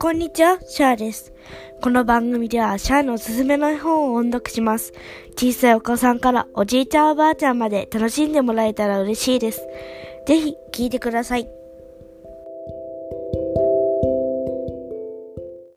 こんにちは、シャアです。この番組ではシャアのおすすめの絵本を音読します。小さいお子さんからおじいちゃんおばあちゃんまで楽しんでもらえたら嬉しいです。ぜひ聞いてください。